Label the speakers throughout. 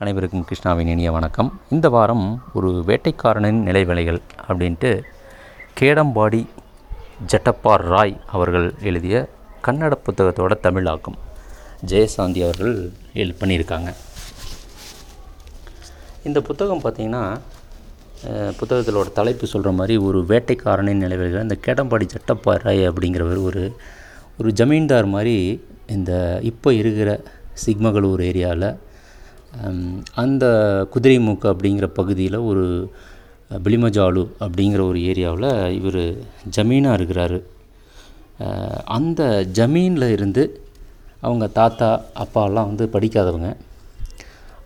Speaker 1: அனைவருக்கும் கிருஷ்ணாவின் இனிய வணக்கம். இந்த வாரம் ஒரு வேட்டைக்காரனின் நிலைவிலைகள் அப்படின்ட்டு கேடம்பாடி ஜட்டப்பார் ராய் அவர்கள் எழுதிய கன்னட புத்தகத்தோட தமிழாக்கம். ஜெயசாந்தி அவர்கள் எழு பண்ணியிருக்காங்க. இந்த புத்தகம் பார்த்திங்கன்னா புத்தகத்திலோட தலைப்பு சொல்கிற மாதிரி ஒரு வேட்டைக்காரனின் நிலைவிலைகள் இந்த கேடம்பாடி ஜட்டப்பார் ராய் அப்படிங்கிறவர் ஒரு ஒரு ஜமீன்தார் மாதிரி இந்த இப்போ இருக்கிற சிக்மகளூர் ஏரியாவில் அந்த குதிரைமூக்கு அப்படிங்கிற பகுதியில் ஒரு பிலிமஜாலு அப்படிங்கிற ஒரு ஏரியாவில் இவர் ஜமீனாக இருக்கிறாரு. அந்த ஜமீனில் இருந்து அவங்க தாத்தா அப்பாலாம் வந்து படிக்காதவங்க.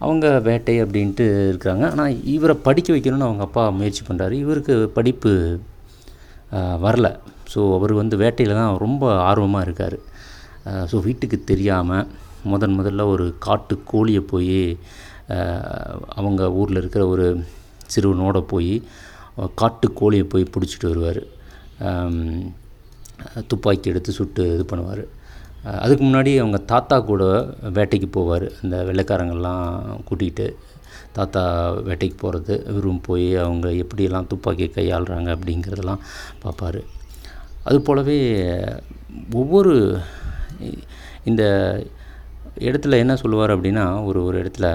Speaker 1: அவங்க வேட்டை அப்படின்ட்டு இருக்காங்க ஆனால் இவரை படிக்க வைக்கணும்னு அவங்க அப்பா முயற்சி பண்ணுறாரு இவருக்கு படிப்பு வரல. ஸோ அவர் வந்து வேட்டையில் தான் ரொம்ப ஆர்வமாக இருக்கார். ஸோ வீட்டுக்கு தெரியாமல் முதன் முதல்ல ஒரு காட்டு கோழியை போய் அவங்க ஊரில் இருக்கிற ஒரு சிறுவனோட போய் காட்டு கோழியை போய் பிடிச்சிட்டு வருவார். துப்பாக்கி எடுத்து சுட்டு இது பண்ணுவார். அதுக்கு முன்னாடி அவங்க தாத்தா கூட வேட்டைக்கு போவார். அந்த வெள்ளைக்காரங்கள்லாம் கூட்டிகிட்டு தாத்தா வேட்டைக்கு போகிறது இவரும் போய் அவங்க எப்படியெல்லாம் துப்பாக்கி கையாளுறாங்க அப்படிங்கிறதெல்லாம் பார்ப்பார் அது போலவே ஒவ்வொரு இந்த இடத்துல என்ன சொல்லுவார் அப்படின்னா ஒரு ஒரு இடத்துல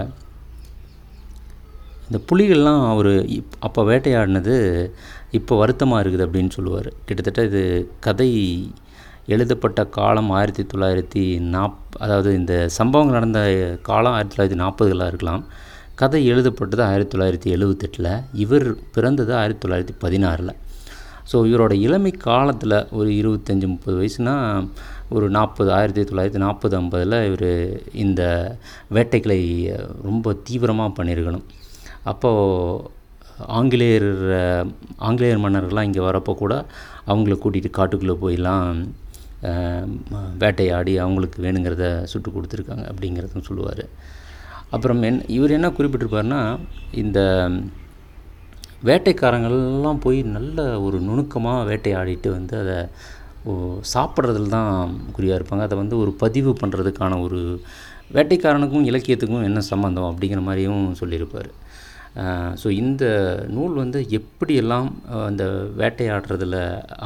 Speaker 1: இந்த புலிகள்லாம் அவர் இப் அப்போ வேட்டையாடினது இப்போ வருத்தமாக இருக்குது அப்படின்னு சொல்லுவார். கிட்டத்தட்ட இது கதை எழுதப்பட்ட காலம் ஆயிரத்தி தொள்ளாயிரத்தி நாப் அதாவது இந்த சம்பவங்கள் நடந்த காலம் ஆயிரத்தி தொள்ளாயிரத்தி நாற்பதுகளாக இருக்கலாம். கதை எழுதப்பட்டது ஆயிரத்தி தொள்ளாயிரத்தி எழுவத்தெட்டில். இவர் பிறந்தது ஆயிரத்தி தொள்ளாயிரத்தி பதினாறில். ஸோ இவரோட இளமை காலத்தில் ஒரு இருபத்தஞ்சி முப்பது வயசுனால் ஒரு நாற்பது ஆயிரத்தி தொள்ளாயிரத்தி நாற்பது ஐம்பதில் இவர் இந்த வேட்டைகளை ரொம்ப தீவிரமாக பண்ணியிருக்கணும். அப்போது ஆங்கிலேயர் ஆங்கிலேயர் மன்னர்கள்லாம் இங்கே வரப்போ கூட அவங்கள கூட்டிகிட்டு காட்டுக்குள்ளே போயெல்லாம் வேட்டையாடி அவங்களுக்கு வேணுங்கிறத சுட்டு கொடுத்துருக்காங்க அப்படிங்கிறதும் சொல்லுவார். அப்புறம் என் இவர் என்ன குறிப்பிட்டிருப்பாருன்னா இந்த வேட்டைக்காரங்கள்லாம் போய் நல்ல ஒரு நுணுக்கமாக வேட்டையாடிட்டு வந்து அதை சாப்பிட்றதுல தான் குறியாக இருப்பாங்க. அதை வந்து ஒரு பதிவு பண்ணுறதுக்கான ஒரு வேட்டைக்காரனுக்கும் இலக்கியத்துக்கும் என்ன சம்மந்தம் அப்படிங்கிற மாதிரியும் சொல்லியிருப்பார். ஸோ இந்த நூல் வந்து எப்படியெல்லாம் அந்த வேட்டையாடுறதுல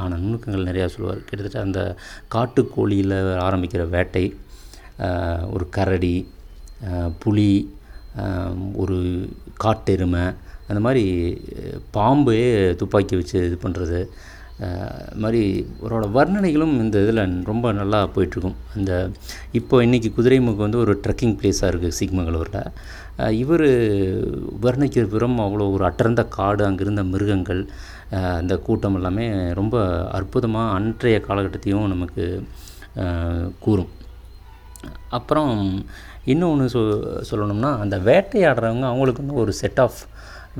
Speaker 1: ஆன நுணுக்கங்கள் நிறையா சொல்லுவார். கிட்டத்தட்ட அந்த காட்டுக்கோழியில் ஆரம்பிக்கிற வேட்டை ஒரு கரடி புலி ஒரு காட்டெருமை அந்த மாதிரி பாம்பே துப்பாக்கி வச்சு இது பண்ணுறது மாதிரி அவரோட வர்ணனைகளும் இந்த இதில் ரொம்ப நல்லா போயிட்டுருக்கும். அந்த இப்போ இன்றைக்கி குதிரைமுகம் வந்து ஒரு ட்ரெக்கிங் பிளேஸாக இருக்குது சிக்மங்களூரில். இவர் வர்ணிக்கிற புறம் அவ்வளோ ஒரு அடர்ந்த காடு அங்கிருந்த மிருகங்கள் அந்த கூட்டம் எல்லாமே ரொம்ப அற்புதமாக அன்றைய காலகட்டத்தையும் நமக்கு கூறும். அப்புறம் இன்னொன்று சொ சொல்லணும்னா அந்த வேட்டையாடுறவங்க அவங்களுக்கு வந்து ஒரு செட் ஆஃப்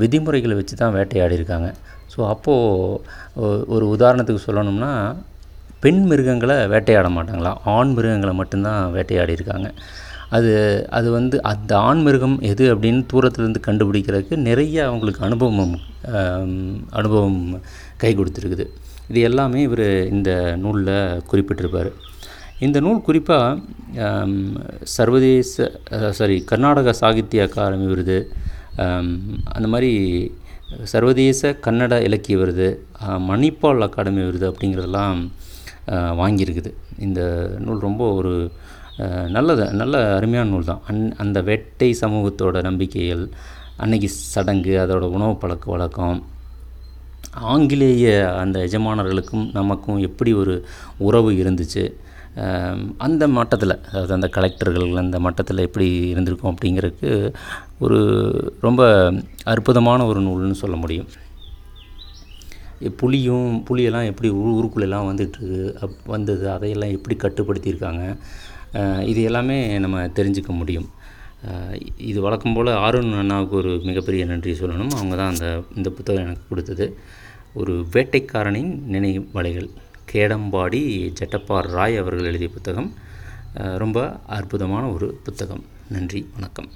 Speaker 1: விதிமுறைகளை வச்சு தான் வேட்டையாடி இருக்காங்க ஸோ அப்போது ஒரு உதாரணத்துக்கு சொல்லணும்னா பெண் மிருகங்களை வேட்டையாட மாட்டாங்களாம் ஆண் மிருகங்களை மட்டும்தான் வேட்டையாடி இருக்காங்க அது அது வந்து அந்த ஆண் மிருகம் எது அப்படின்னு தூரத்துலேருந்து கண்டுபிடிக்கிறதுக்கு நிறைய அவங்களுக்கு அனுபவம் அனுபவம் கை கொடுத்துருக்குது. இது எல்லாமே இவர் இந்த நூலில் குறிப்பிட்டிருப்பார். இந்த நூல் குறிப்பாக சர்வதேச சாரி கர்நாடக சாகித்ய அகாடமி விருது அந்த மாதிரி சர்வதேச கன்னட இலக்கிய விருது மணிப்பால் அகாடமி விருது அப்படிங்கிறதெல்லாம் வாங்கியிருக்குது. இந்த நூல் ரொம்ப ஒரு நல்லது நல்ல அருமையான நூல் தான். அந் அந்த வேட்டை சமூகத்தோட நம்பிக்கைகள் அன்னைக்கு சடங்கு அதோட உணவு பழக்க வழக்கம் ஆங்கிலேய அந்த எஜமானர்களுக்கும் நமக்கும் எப்படி ஒரு உறவு இருந்துச்சு அந்த மட்டத்தில் அதாவது அந்த கலெக்டர்கள் அந்த மட்டத்தில் எப்படி இருந்திருக்கும் அப்படிங்கிறதுக்கு ஒரு ரொம்ப அற்புதமான ஒரு நூல்னு சொல்ல முடியும். புலியும் புலியெல்லாம் எப்படி ஊருக்குள்ளெல்லாம் வந்துட்டு அப் வந்தது அதையெல்லாம் எப்படி கட்டுப்படுத்தியிருக்காங்க இது எல்லாமே நம்ம தெரிஞ்சுக்க முடியும். இது வழக்கம் போல் ஆருண் அண்ணாவுக்கு ஒரு மிகப்பெரிய நன்றி சொல்லணும். அவங்க தான் அந்த இந்த புத்தகம் எனக்கு கொடுத்தது. ஒரு வேட்டைக்காரனின் நினைவலைகள் கேடம்பாடி ஜட்டப்பார் ராய் அவர்கள் எழுதிய புத்தகம். ரொம்ப அற்புதமான ஒரு புத்தகம். நன்றி வணக்கம்.